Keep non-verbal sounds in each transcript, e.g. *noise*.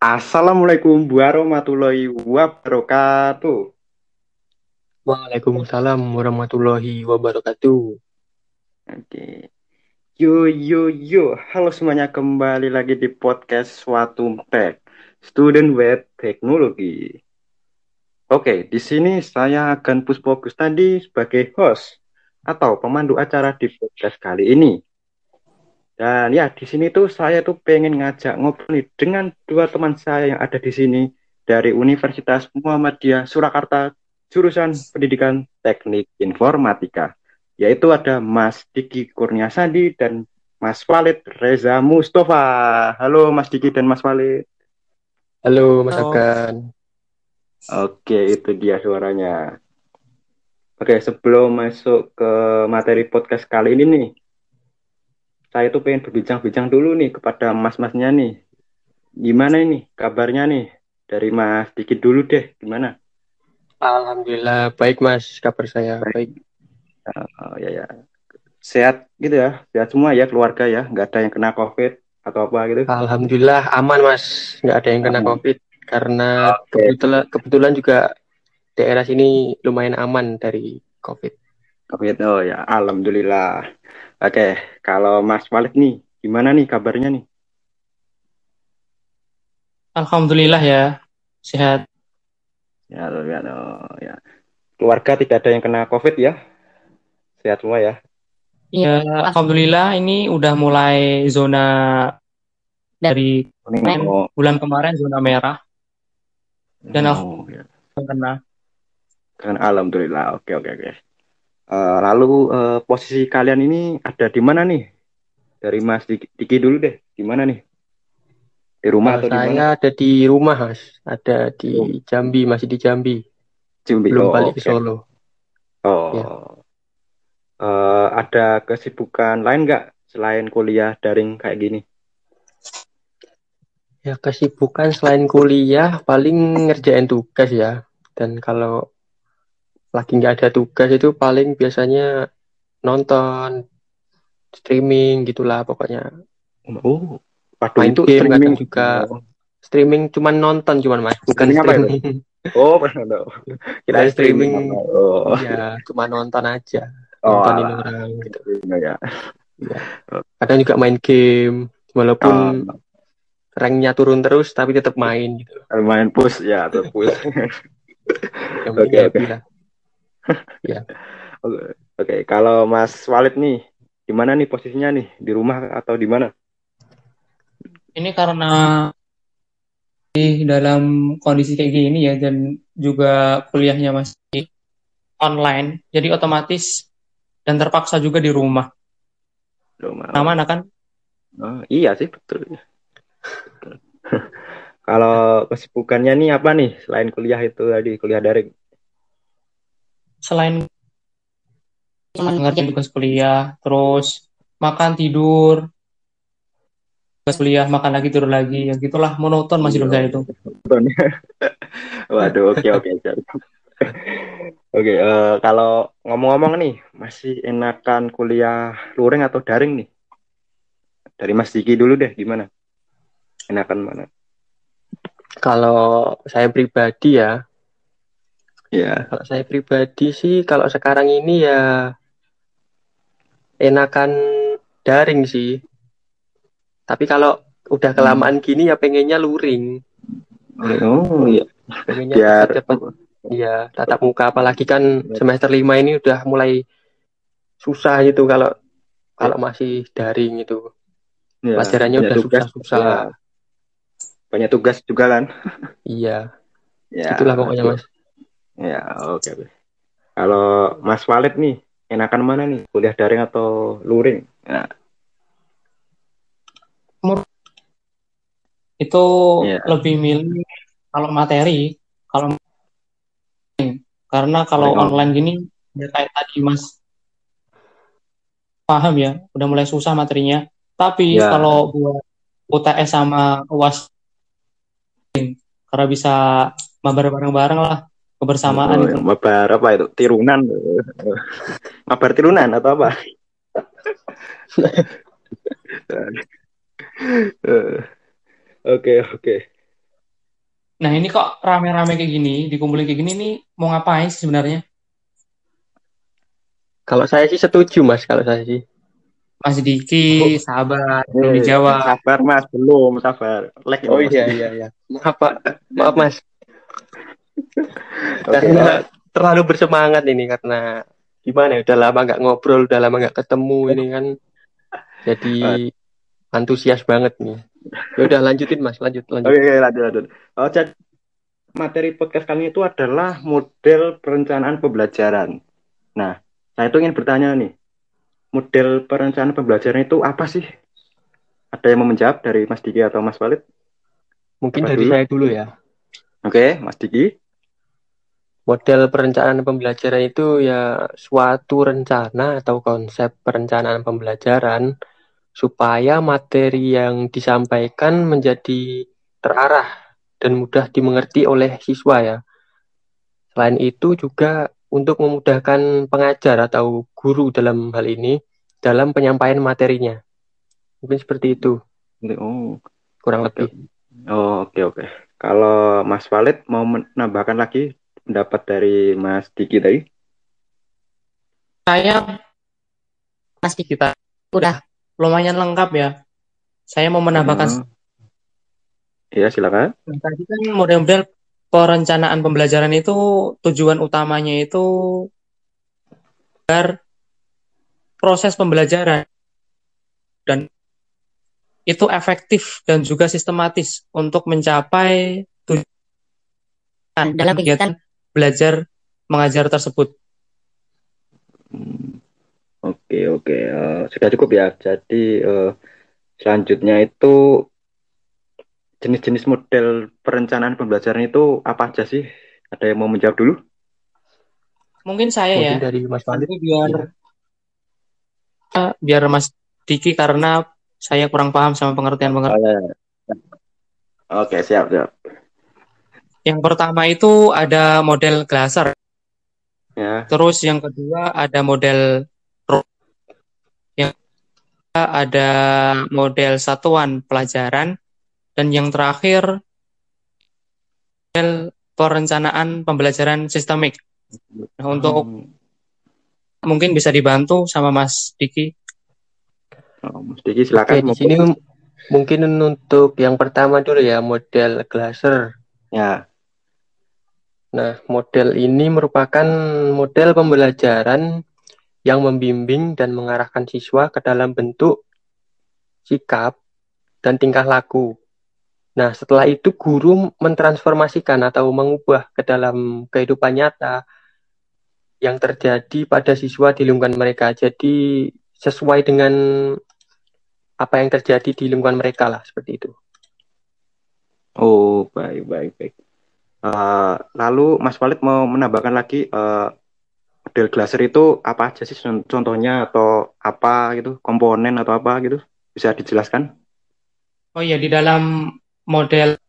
Assalamualaikum warahmatullahi wabarakatuh. Waalaikumsalam warahmatullahi wabarakatuh. Oke. Yo yo yo, halo semuanya kembali lagi di podcast Suatu Tech, Student Web Teknologi. Oke, di sini saya akan fokus tadi sebagai host atau pemandu acara di podcast kali ini. Dan ya di sini tuh saya tuh pengen ngajak ngobrol nih dengan dua teman saya yang ada di sini dari Universitas Muhammadiyah Surakarta jurusan Pendidikan Teknik Informatika yaitu ada Mas Diki Kurniasandi dan Mas Walid Reza Mustafa. Halo Mas Diki dan Mas Walid. Halo Mas Akan. Oke, itu dia suaranya. Oke, sebelum masuk ke materi podcast kali ini nih, saya tuh pengen berbincang-bincang dulu nih kepada mas-masnya nih. Gimana ini kabarnya nih? Dari Mas Dikit dulu deh, gimana? Alhamdulillah baik Mas, kabar saya baik. baik. Oh, ya ya. Sehat gitu ya, sehat semua ya keluarga ya, nggak ada yang kena COVID atau apa gitu? Alhamdulillah aman Mas, nggak ada yang kena aman. COVID karena okay. kebetulan kebetulan juga daerah sini lumayan aman dari COVID. COVID, oh ya, alhamdulillah. Oke, kalau Mas Walid nih, gimana nih kabarnya nih? Alhamdulillah ya, sehat. Ya, ya, ya. Keluarga tidak ada yang kena COVID ya? Sehat semua ya? Iya, Alhamdulillah ini udah mulai zona dari oh. bulan kemarin zona merah. Dan oh, ya. kena. Kan alhamdulillah. Oke, oke, oke. Uh, lalu uh, posisi kalian ini ada di mana nih? Dari Mas Diki, dulu deh. Di mana nih? Di rumah atau di mana? Saya ada di rumah, Mas. Ada di oh. Jambi, masih di Jambi. Jambi. Belum oh, balik okay. ke Solo. Oh. Ya. Uh, ada kesibukan lain nggak selain kuliah daring kayak gini? Ya kesibukan selain kuliah paling ngerjain tugas ya. Dan kalau lagi nggak ada tugas itu paling biasanya nonton streaming gitulah pokoknya oh main itu game streaming juga oh. streaming cuman nonton cuman mas bukan streaming, *laughs* streaming. Apa oh pernah kita streaming, streaming oh. ya cuma nonton aja oh, nontonin alah. orang gitu ya. ya. kadang juga main game walaupun oh. ranknya turun terus tapi tetap main gitu main push ya terus push *laughs* oke oke okay, *laughs* ya. Oke, okay. kalau Mas Walid nih, di mana nih posisinya nih? Di rumah atau di mana? Ini karena di dalam kondisi kayak gini ya dan juga kuliahnya masih online, jadi otomatis dan terpaksa juga di rumah. Rumah. Aman kan? Oh, iya sih betul. *laughs* kalau kesibukannya nih apa nih selain kuliah itu tadi kuliah daring? Selain ngerjain tugas kuliah, terus makan tidur, tugas kuliah, makan lagi tidur lagi, ya gitulah monoton masih hidup saya itu. *laughs* Waduh, oke oke. Oke, uh, kalau ngomong-ngomong nih, masih enakan kuliah luring atau daring nih? Dari Mas Diki dulu deh, gimana? Enakan mana? Kalau saya pribadi ya, Ya. Kalau saya pribadi sih, kalau sekarang ini ya enakan daring sih. Tapi kalau udah kelamaan hmm. gini ya pengennya luring. Oh iya. Pengennya Biar... cepet Iya, tatap muka apalagi kan semester lima ini udah mulai susah gitu kalau kalau masih daring itu. Ya, Pelajarannya udah susah-susah. Ya. Banyak tugas juga kan? iya. Ya, Itulah pokoknya Mas. Ya, oke. Okay. Kalau Mas Walid nih, enakan mana nih? Kuliah daring atau luring? Ya. Itu ya. lebih milih kalau materi, kalau karena kalau oh. online gini ya kayak tadi Mas paham ya, udah mulai susah materinya. Tapi ya. kalau buat UTS sama UAS karena bisa mabar bareng-bareng lah kebersamaan oh, itu. Mabar apa itu? Tirunan. *laughs* Mabar tirunan atau apa? *laughs* Oke, oke. Nah ini kok rame-rame kayak gini, dikumpulin kayak gini nih mau ngapain sih sebenarnya? Kalau saya sih setuju mas, kalau saya sih. Mas Diki, oh. sabar, eh, belum dijawab. Sabar mas, belum, sabar. Like, oh iya, iya, iya. Maaf pak, maaf mas. *laughs* karena terlalu bersemangat ini karena gimana ya, udah lama nggak ngobrol, udah lama nggak ketemu ini kan. Jadi antusias banget nih. Ya udah lanjutin Mas, lanjut lanjut. Oke, okay, lanjut lanjut. Oh, jadi materi podcast kali itu adalah model perencanaan pembelajaran. Nah, saya itu ingin bertanya nih, model perencanaan pembelajaran itu apa sih? Ada yang mau menjawab dari Mas Diki atau Mas Walid? Mungkin apa dari dulu? saya dulu ya. Oke, Mas Diki. Model perencanaan pembelajaran itu ya suatu rencana atau konsep perencanaan pembelajaran supaya materi yang disampaikan menjadi terarah dan mudah dimengerti oleh siswa ya. Selain itu juga untuk memudahkan pengajar atau guru dalam hal ini dalam penyampaian materinya. Mungkin seperti itu. Oh, kurang lebih. Oh, oke okay, oke. Okay. Kalau Mas Walid mau menambahkan lagi pendapat dari Mas Diki tadi? Saya Mas Diki udah lumayan lengkap ya. Saya mau menambahkan. Iya, silakan. Nah, tadi kan model-model perencanaan pembelajaran itu tujuan utamanya itu agar proses pembelajaran dan itu efektif dan juga sistematis untuk mencapai tujuan dalam kegiatan belajar mengajar tersebut. Hmm. Oke, oke. Uh, sudah cukup ya. Jadi uh, selanjutnya itu jenis-jenis model perencanaan pembelajaran itu apa aja sih? Ada yang mau menjawab dulu? Mungkin saya Mungkin ya. dari Mas Fandi. Biar ya. uh, biar Mas Diki karena saya kurang paham sama pengertian-pengertian. Oh, ya, ya. Oke, siap, siap. Yang pertama itu ada model Glaser. Ya. Terus yang kedua ada model ada model satuan pelajaran, dan yang terakhir model perencanaan pembelajaran sistemik. Nah, untuk hmm. mungkin bisa dibantu sama Mas Diki. Oh, Mas Diki silakan. Oke, di sini mungkin untuk yang pertama dulu ya model Glaser. Ya. Nah, model ini merupakan model pembelajaran yang membimbing dan mengarahkan siswa ke dalam bentuk sikap dan tingkah laku. Nah, setelah itu guru mentransformasikan atau mengubah ke dalam kehidupan nyata yang terjadi pada siswa di lingkungan mereka. Jadi sesuai dengan apa yang terjadi di lingkungan mereka lah seperti itu. Oh, baik, baik, baik. Uh, lalu Mas Walid mau menambahkan lagi uh, model glaser itu apa aja sih contohnya atau apa gitu komponen atau apa gitu bisa dijelaskan? Oh iya di dalam model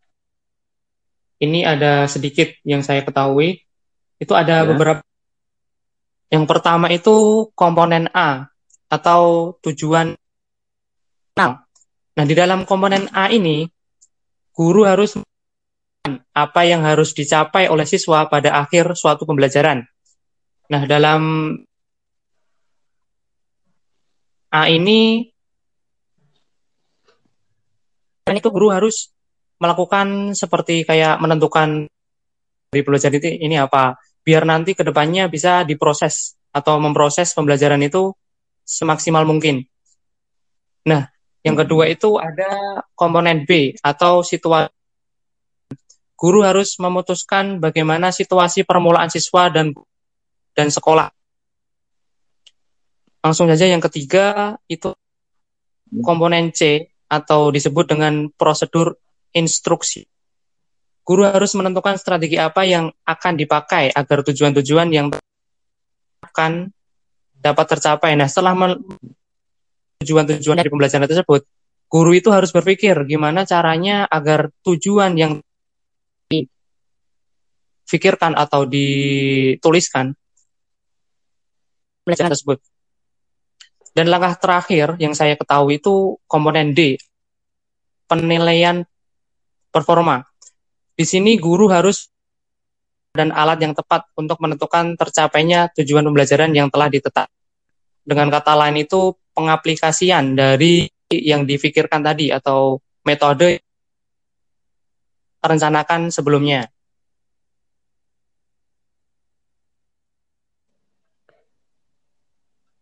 ini ada sedikit yang saya ketahui itu ada ya. beberapa yang pertama itu komponen A atau tujuan nah nah di dalam komponen A ini guru harus apa yang harus dicapai oleh siswa pada akhir suatu pembelajaran Nah, dalam A ini dan itu guru harus melakukan seperti kayak menentukan dari pelajaran itu ini apa biar nanti ke depannya bisa diproses atau memproses pembelajaran itu semaksimal mungkin. Nah, yang kedua itu ada komponen B atau situasi. Guru harus memutuskan bagaimana situasi permulaan siswa dan dan sekolah. Langsung saja yang ketiga itu komponen C atau disebut dengan prosedur instruksi. Guru harus menentukan strategi apa yang akan dipakai agar tujuan-tujuan yang akan dapat tercapai. Nah, setelah tujuan-tujuan dari pembelajaran tersebut, guru itu harus berpikir gimana caranya agar tujuan yang dipikirkan atau dituliskan pelajaran tersebut. Dan langkah terakhir yang saya ketahui itu komponen D, penilaian performa. di sini guru harus dan alat yang tepat untuk menentukan tercapainya tujuan pembelajaran yang telah ditetap. Dengan kata lain itu pengaplikasian dari yang difikirkan tadi atau metode rencanakan sebelumnya.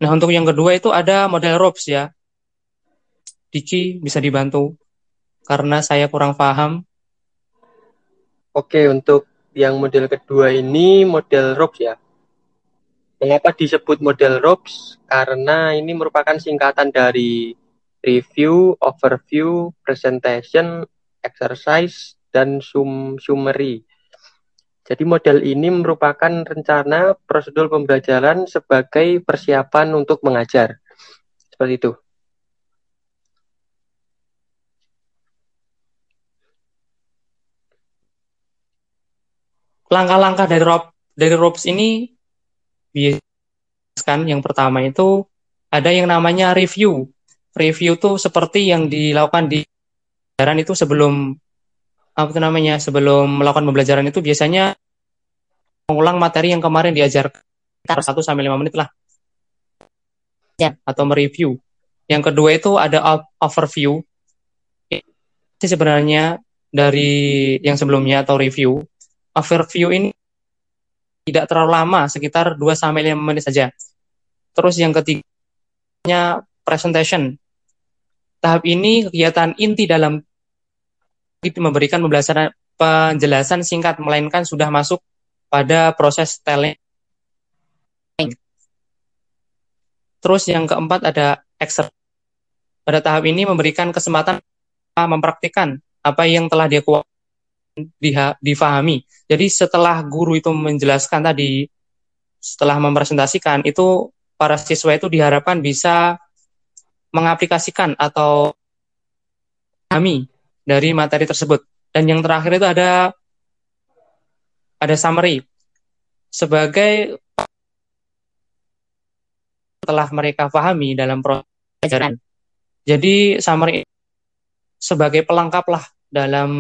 Nah, untuk yang kedua itu ada model ROPS ya. Diki bisa dibantu karena saya kurang paham. Oke, untuk yang model kedua ini model ROPS ya. Mengapa disebut model ROPS? Karena ini merupakan singkatan dari review, overview, presentation, exercise, dan sum summary. Jadi model ini merupakan rencana prosedur pembelajaran sebagai persiapan untuk mengajar. Seperti itu. langkah-langkah dari rob dari ROPS ini biaskan yang pertama itu ada yang namanya review. Review tuh seperti yang dilakukan di pembelajaran itu sebelum apa namanya sebelum melakukan pembelajaran itu biasanya mengulang materi yang kemarin diajar satu sampai lima menit lah ya atau mereview. Yang kedua itu ada overview. Ini sebenarnya dari yang sebelumnya atau review overview ini tidak terlalu lama, sekitar 2 sampai 5 menit saja. Terus yang ketiganya presentation. Tahap ini kegiatan inti dalam memberikan pembelajaran penjelasan singkat melainkan sudah masuk pada proses telling. Terus yang keempat ada exercise. Pada tahap ini memberikan kesempatan mempraktikkan apa yang telah dia kuat difahami. Jadi setelah guru itu menjelaskan tadi, setelah mempresentasikan, itu para siswa itu diharapkan bisa mengaplikasikan atau kami dari materi tersebut. Dan yang terakhir itu ada ada summary sebagai telah mereka pahami dalam proses pelajaran. Jadi summary sebagai pelengkap lah dalam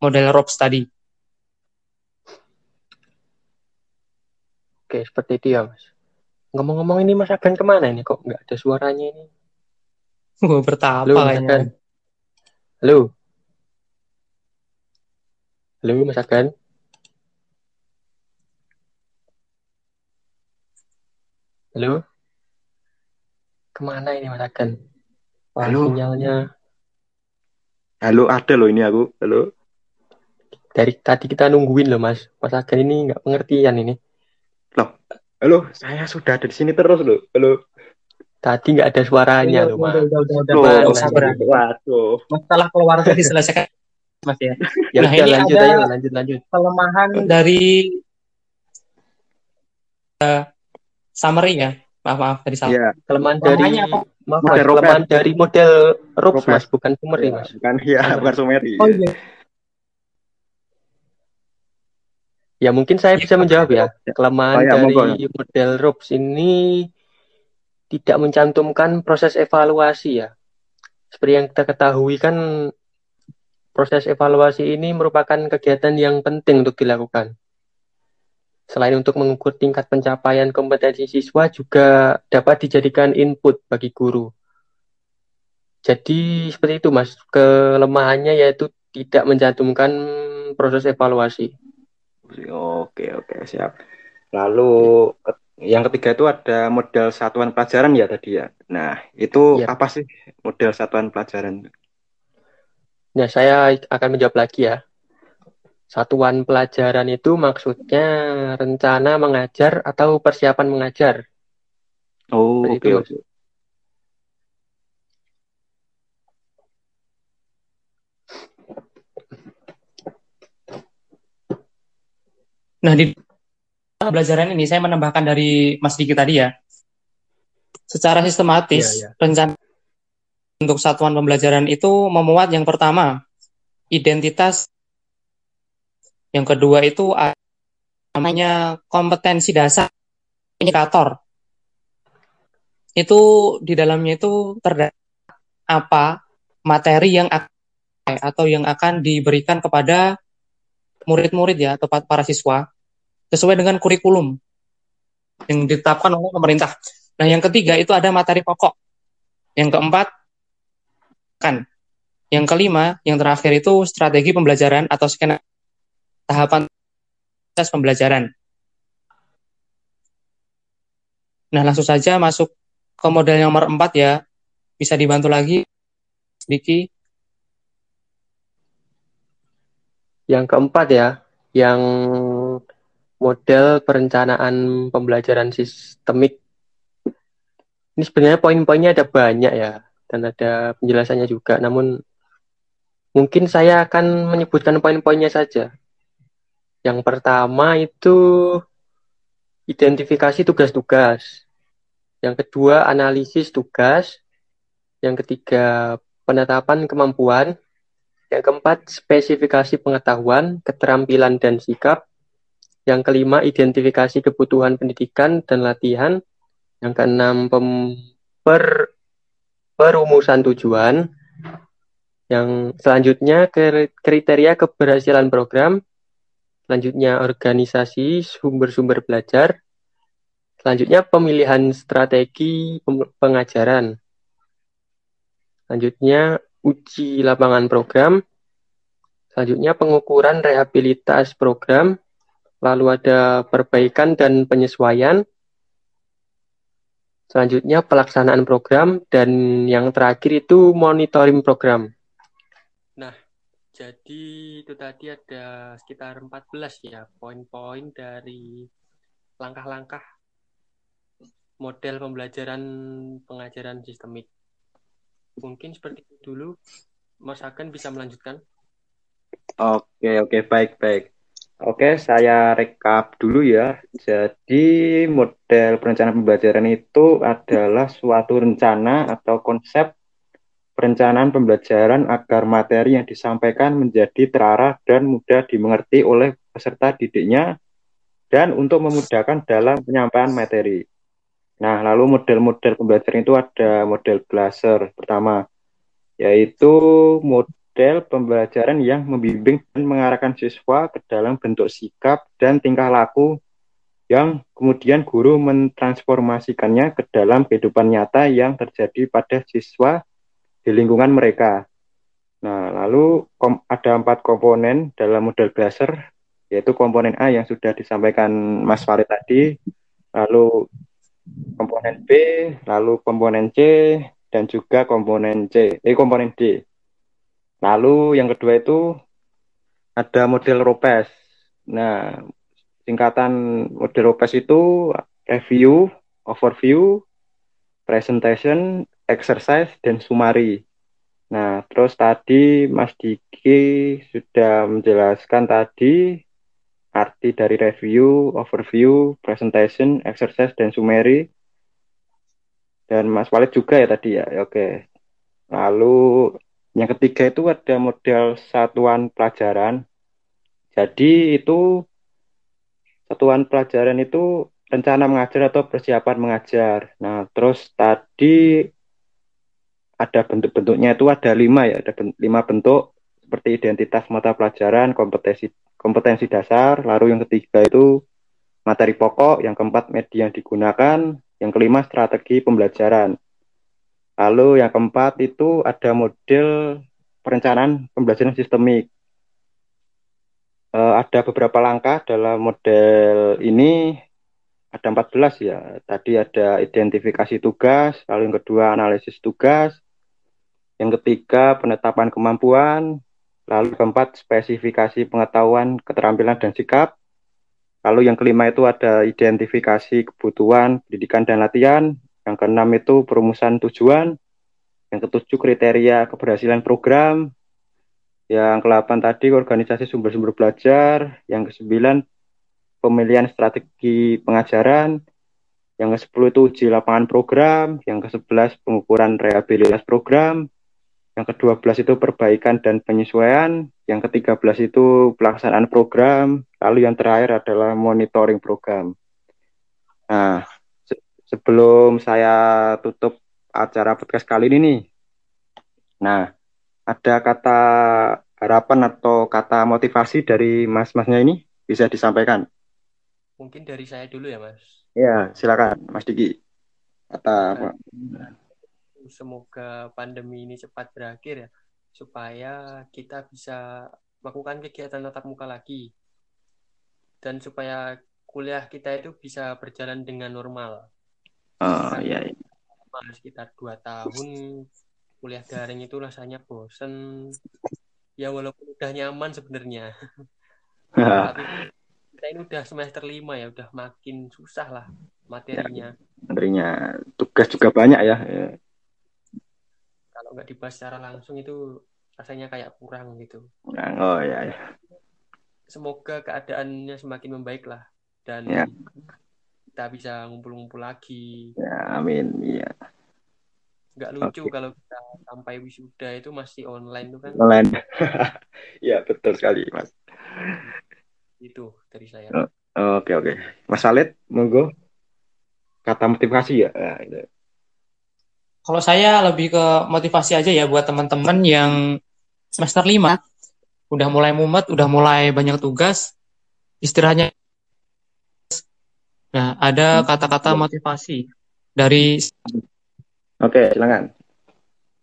model ROPS tadi. Oke, seperti itu ya, Mas. Ngomong-ngomong ini Mas Agan ke mana ini? Kok nggak ada suaranya ini? Oh, bertapa Halo, kayaknya. Agan. Halo. Halo, Mas Agan. Halo. Ke mana ini Mas Agan? Halo. Sinyalnya. Halo, ada loh ini aku. Halo? Dari tadi kita nungguin loh mas. Mas Agan ini nggak pengertian ini. Loh halo? Saya sudah ada di sini terus loh. Halo? Tadi nggak ada suaranya loh mas. udah udah udah udah. Sabar. Waduh. Masalah keluarga diselesaikan mas ya, ya nah ini lanjut ada ayo, lanjut lanjut. kelemahan dari uh, summary ya maaf maaf dari summary ya. kelemahan dari apa? maaf mas, kelemahan dari model ROPS mas bukan summary ya, mas bukan ya bukan summary oh iya Ya mungkin saya bisa menjawab ya. Kelemahan oh, ya, dari ya. model ROPS ini tidak mencantumkan proses evaluasi ya. Seperti yang kita ketahui kan proses evaluasi ini merupakan kegiatan yang penting untuk dilakukan. Selain untuk mengukur tingkat pencapaian kompetensi siswa juga dapat dijadikan input bagi guru. Jadi seperti itu Mas, kelemahannya yaitu tidak mencantumkan proses evaluasi. Oke, oke, siap. Lalu yang ketiga itu ada model satuan pelajaran ya tadi ya. Nah, itu ya. apa sih model satuan pelajaran? Nah, saya akan menjawab lagi ya. Satuan pelajaran itu maksudnya rencana mengajar atau persiapan mengajar. Oh, oke. Okay, okay. Nah, di pembelajaran ini saya menambahkan dari Mas Diki tadi ya. Secara sistematis, yeah, yeah. rencana untuk satuan pembelajaran itu memuat yang pertama, identitas. Yang kedua itu namanya kompetensi dasar indikator. Itu di dalamnya itu terdapat apa materi yang akan atau yang akan diberikan kepada murid-murid ya atau para siswa sesuai dengan kurikulum yang ditetapkan oleh pemerintah. Nah, yang ketiga itu ada materi pokok. Yang keempat kan. Yang kelima, yang terakhir itu strategi pembelajaran atau skena tahapan proses pembelajaran. Nah, langsung saja masuk ke model nomor empat ya. Bisa dibantu lagi, Diki. Yang keempat ya, yang model perencanaan pembelajaran sistemik. Ini sebenarnya poin-poinnya ada banyak ya, dan ada penjelasannya juga. Namun mungkin saya akan menyebutkan poin-poinnya saja. Yang pertama itu identifikasi tugas-tugas. Yang kedua analisis tugas. Yang ketiga penetapan kemampuan. Yang keempat spesifikasi pengetahuan, keterampilan dan sikap. Yang kelima, identifikasi kebutuhan pendidikan dan latihan. Yang keenam, per, perumusan tujuan. Yang selanjutnya, kriteria keberhasilan program. Selanjutnya, organisasi sumber-sumber belajar. Selanjutnya, pemilihan strategi pengajaran. Selanjutnya, uji lapangan program. Selanjutnya, pengukuran rehabilitas program lalu ada perbaikan dan penyesuaian, selanjutnya pelaksanaan program, dan yang terakhir itu monitoring program. Jadi itu tadi ada sekitar 14 ya poin-poin dari langkah-langkah model pembelajaran pengajaran sistemik. Mungkin seperti itu dulu, Mas Akan bisa melanjutkan. Oke, oke, baik, baik. Oke, saya rekap dulu ya. Jadi, model perencanaan pembelajaran itu adalah suatu rencana atau konsep perencanaan pembelajaran agar materi yang disampaikan menjadi terarah dan mudah dimengerti oleh peserta didiknya dan untuk memudahkan dalam penyampaian materi. Nah, lalu model-model pembelajaran itu ada model Glaser pertama, yaitu model model pembelajaran yang membimbing dan mengarahkan siswa ke dalam bentuk sikap dan tingkah laku yang kemudian guru mentransformasikannya ke dalam kehidupan nyata yang terjadi pada siswa di lingkungan mereka. Nah, lalu ada empat komponen dalam model Glaser, yaitu komponen A yang sudah disampaikan Mas Farid tadi, lalu komponen B, lalu komponen C, dan juga komponen C, eh komponen D. Lalu yang kedua itu ada model ROPES. Nah, singkatan model ROPES itu review, overview, presentation, exercise, dan summary. Nah, terus tadi Mas Diki sudah menjelaskan tadi arti dari review, overview, presentation, exercise, dan summary. Dan Mas Walid juga ya tadi ya, oke. Lalu yang ketiga itu ada model satuan pelajaran. Jadi itu satuan pelajaran itu rencana mengajar atau persiapan mengajar. Nah, terus tadi ada bentuk-bentuknya itu ada lima ya, ada ben lima bentuk seperti identitas mata pelajaran, kompetensi kompetensi dasar, lalu yang ketiga itu materi pokok, yang keempat media yang digunakan, yang kelima strategi pembelajaran. Lalu yang keempat itu ada model perencanaan pembelajaran sistemik. E, ada beberapa langkah dalam model ini, ada 14 ya. Tadi ada identifikasi tugas, lalu yang kedua analisis tugas, yang ketiga penetapan kemampuan, lalu keempat spesifikasi pengetahuan, keterampilan dan sikap, lalu yang kelima itu ada identifikasi kebutuhan, pendidikan dan latihan, yang keenam itu perumusan tujuan. Yang ketujuh kriteria keberhasilan program. Yang kedelapan tadi organisasi sumber-sumber belajar. Yang kesembilan pemilihan strategi pengajaran. Yang ke sepuluh itu uji lapangan program. Yang ke sebelas pengukuran rehabilitas program. Yang kedua belas itu perbaikan dan penyesuaian. Yang ketiga belas itu pelaksanaan program. Lalu yang terakhir adalah monitoring program. Nah, sebelum saya tutup acara podcast kali ini nih. Nah, ada kata harapan atau kata motivasi dari mas-masnya ini bisa disampaikan? Mungkin dari saya dulu ya, Mas. Ya, silakan, Mas Diki. Kata apa? Semoga pandemi ini cepat berakhir ya, supaya kita bisa melakukan kegiatan tatap muka lagi. Dan supaya kuliah kita itu bisa berjalan dengan normal. Oh, iya, iya. Sekitar dua tahun kuliah daring itu rasanya bosen. Ya walaupun udah nyaman sebenarnya. *laughs* Tapi kita ini udah semester lima ya, udah makin susah lah materinya. Ya, materinya tugas juga banyak ya. ya. Kalau nggak dibahas secara langsung itu rasanya kayak kurang gitu. Kurang, oh ya. ya. Semoga keadaannya semakin membaik lah dan ya. kita bisa ngumpul-ngumpul lagi. Ya, amin. Iya. Nggak lucu okay. kalau kita sampai wisuda itu masih online tuh kan. Online. *laughs* ya, betul sekali, Mas. Itu dari saya. Oh, oke oke. Mas Alit, monggo. Kata motivasi ya. Nah, itu. Kalau saya lebih ke motivasi aja ya buat teman-teman yang semester 5 udah mulai mumet, udah mulai banyak tugas, istirahatnya. Nah, ada kata-kata motivasi dari Oke, silakan.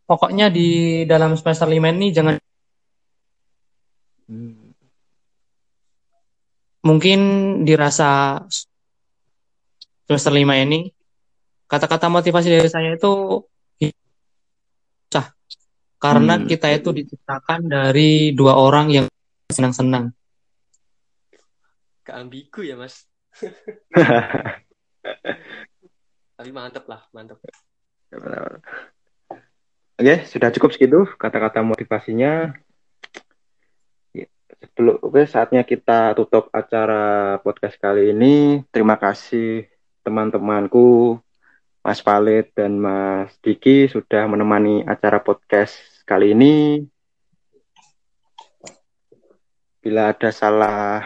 Pokoknya di dalam semester 5 ini jangan hmm mungkin dirasa semester lima ini kata-kata motivasi dari saya itu karena hmm. kita itu diciptakan dari dua orang yang senang-senang. Keambigu ya mas. *laughs* Tapi mantep lah, mantep. Oke, sudah cukup segitu kata-kata motivasinya sebelum oke saatnya kita tutup acara podcast kali ini. Terima kasih teman-temanku Mas Palit dan Mas Diki sudah menemani acara podcast kali ini. Bila ada salah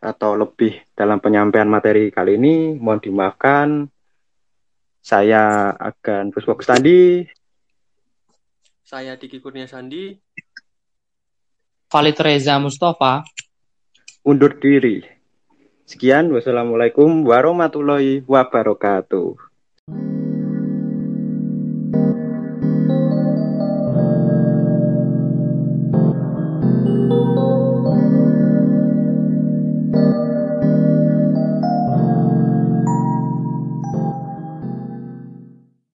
atau lebih dalam penyampaian materi kali ini, mohon dimaafkan. Saya akan Puspo Sandi. Saya Diki Kurnia Sandi. Valid Reza Mustafa undur diri. Sekian, wassalamualaikum warahmatullahi wabarakatuh. Mm-hmm.